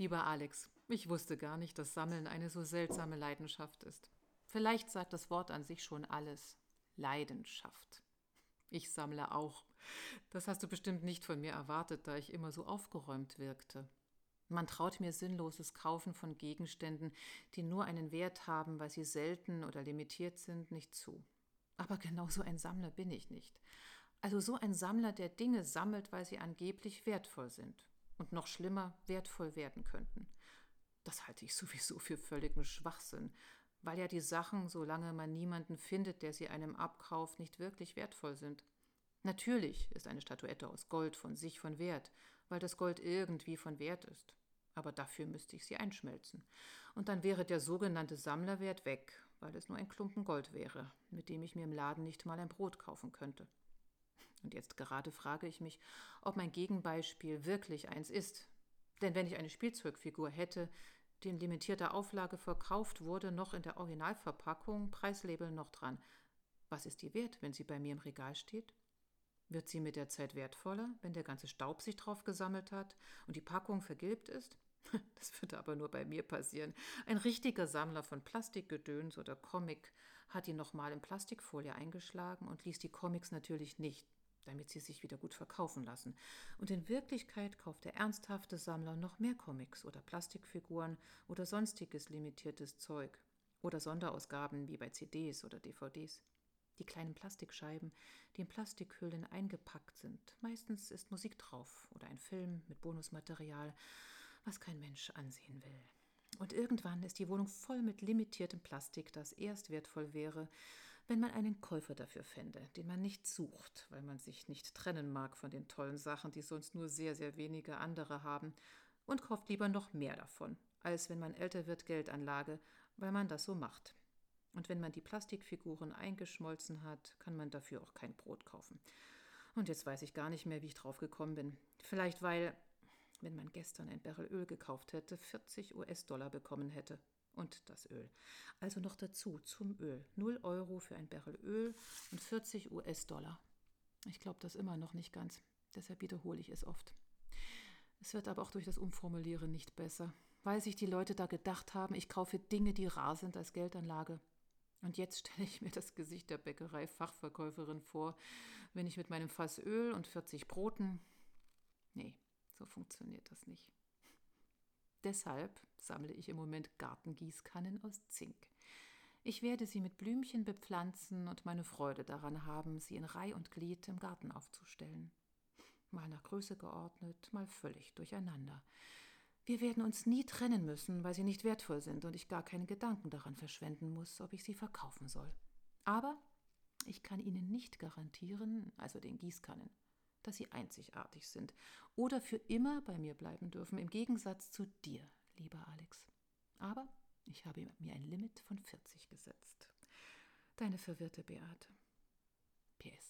Lieber Alex, ich wusste gar nicht, dass Sammeln eine so seltsame Leidenschaft ist. Vielleicht sagt das Wort an sich schon alles. Leidenschaft. Ich sammle auch. Das hast du bestimmt nicht von mir erwartet, da ich immer so aufgeräumt wirkte. Man traut mir sinnloses Kaufen von Gegenständen, die nur einen Wert haben, weil sie selten oder limitiert sind, nicht zu. Aber genau so ein Sammler bin ich nicht. Also so ein Sammler, der Dinge sammelt, weil sie angeblich wertvoll sind und noch schlimmer wertvoll werden könnten. Das halte ich sowieso für völligen Schwachsinn, weil ja die Sachen, solange man niemanden findet, der sie einem abkauft, nicht wirklich wertvoll sind. Natürlich ist eine Statuette aus Gold von sich von Wert, weil das Gold irgendwie von Wert ist aber dafür müsste ich sie einschmelzen. Und dann wäre der sogenannte Sammlerwert weg, weil es nur ein Klumpen Gold wäre, mit dem ich mir im Laden nicht mal ein Brot kaufen könnte. Und jetzt gerade frage ich mich, ob mein Gegenbeispiel wirklich eins ist. Denn wenn ich eine Spielzeugfigur hätte, die in limitierter Auflage verkauft wurde, noch in der Originalverpackung, Preislabel noch dran, was ist die wert, wenn sie bei mir im Regal steht? Wird sie mit der Zeit wertvoller, wenn der ganze Staub sich drauf gesammelt hat und die Packung vergilbt ist? Das würde aber nur bei mir passieren. Ein richtiger Sammler von Plastikgedöns oder Comic hat die nochmal in Plastikfolie eingeschlagen und ließ die Comics natürlich nicht, damit sie sich wieder gut verkaufen lassen. Und in Wirklichkeit kauft der ernsthafte Sammler noch mehr Comics oder Plastikfiguren oder sonstiges limitiertes Zeug oder Sonderausgaben wie bei CDs oder DVDs die kleinen Plastikscheiben, die in Plastikhüllen eingepackt sind. Meistens ist Musik drauf oder ein Film mit Bonusmaterial, was kein Mensch ansehen will. Und irgendwann ist die Wohnung voll mit limitiertem Plastik, das erst wertvoll wäre, wenn man einen Käufer dafür fände, den man nicht sucht, weil man sich nicht trennen mag von den tollen Sachen, die sonst nur sehr, sehr wenige andere haben, und kauft lieber noch mehr davon, als wenn man älter wird Geldanlage, weil man das so macht. Und wenn man die Plastikfiguren eingeschmolzen hat, kann man dafür auch kein Brot kaufen. Und jetzt weiß ich gar nicht mehr, wie ich drauf gekommen bin. Vielleicht weil, wenn man gestern ein Barrel Öl gekauft hätte, 40 US-Dollar bekommen hätte. Und das Öl. Also noch dazu zum Öl. 0 Euro für ein Barrel Öl und 40 US-Dollar. Ich glaube das immer noch nicht ganz. Deshalb wiederhole ich es oft. Es wird aber auch durch das Umformulieren nicht besser, weil sich die Leute da gedacht haben, ich kaufe Dinge, die rar sind als Geldanlage. Und jetzt stelle ich mir das Gesicht der Bäckerei-Fachverkäuferin vor, wenn ich mit meinem Fass Öl und 40 Broten. Nee, so funktioniert das nicht. Deshalb sammle ich im Moment Gartengießkannen aus Zink. Ich werde sie mit Blümchen bepflanzen und meine Freude daran haben, sie in Reih und Glied im Garten aufzustellen. Mal nach Größe geordnet, mal völlig durcheinander. Wir werden uns nie trennen müssen, weil sie nicht wertvoll sind und ich gar keinen Gedanken daran verschwenden muss, ob ich sie verkaufen soll. Aber ich kann Ihnen nicht garantieren, also den Gießkannen, dass sie einzigartig sind oder für immer bei mir bleiben dürfen, im Gegensatz zu dir, lieber Alex. Aber ich habe mir ein Limit von 40 gesetzt. Deine verwirrte Beate. PS.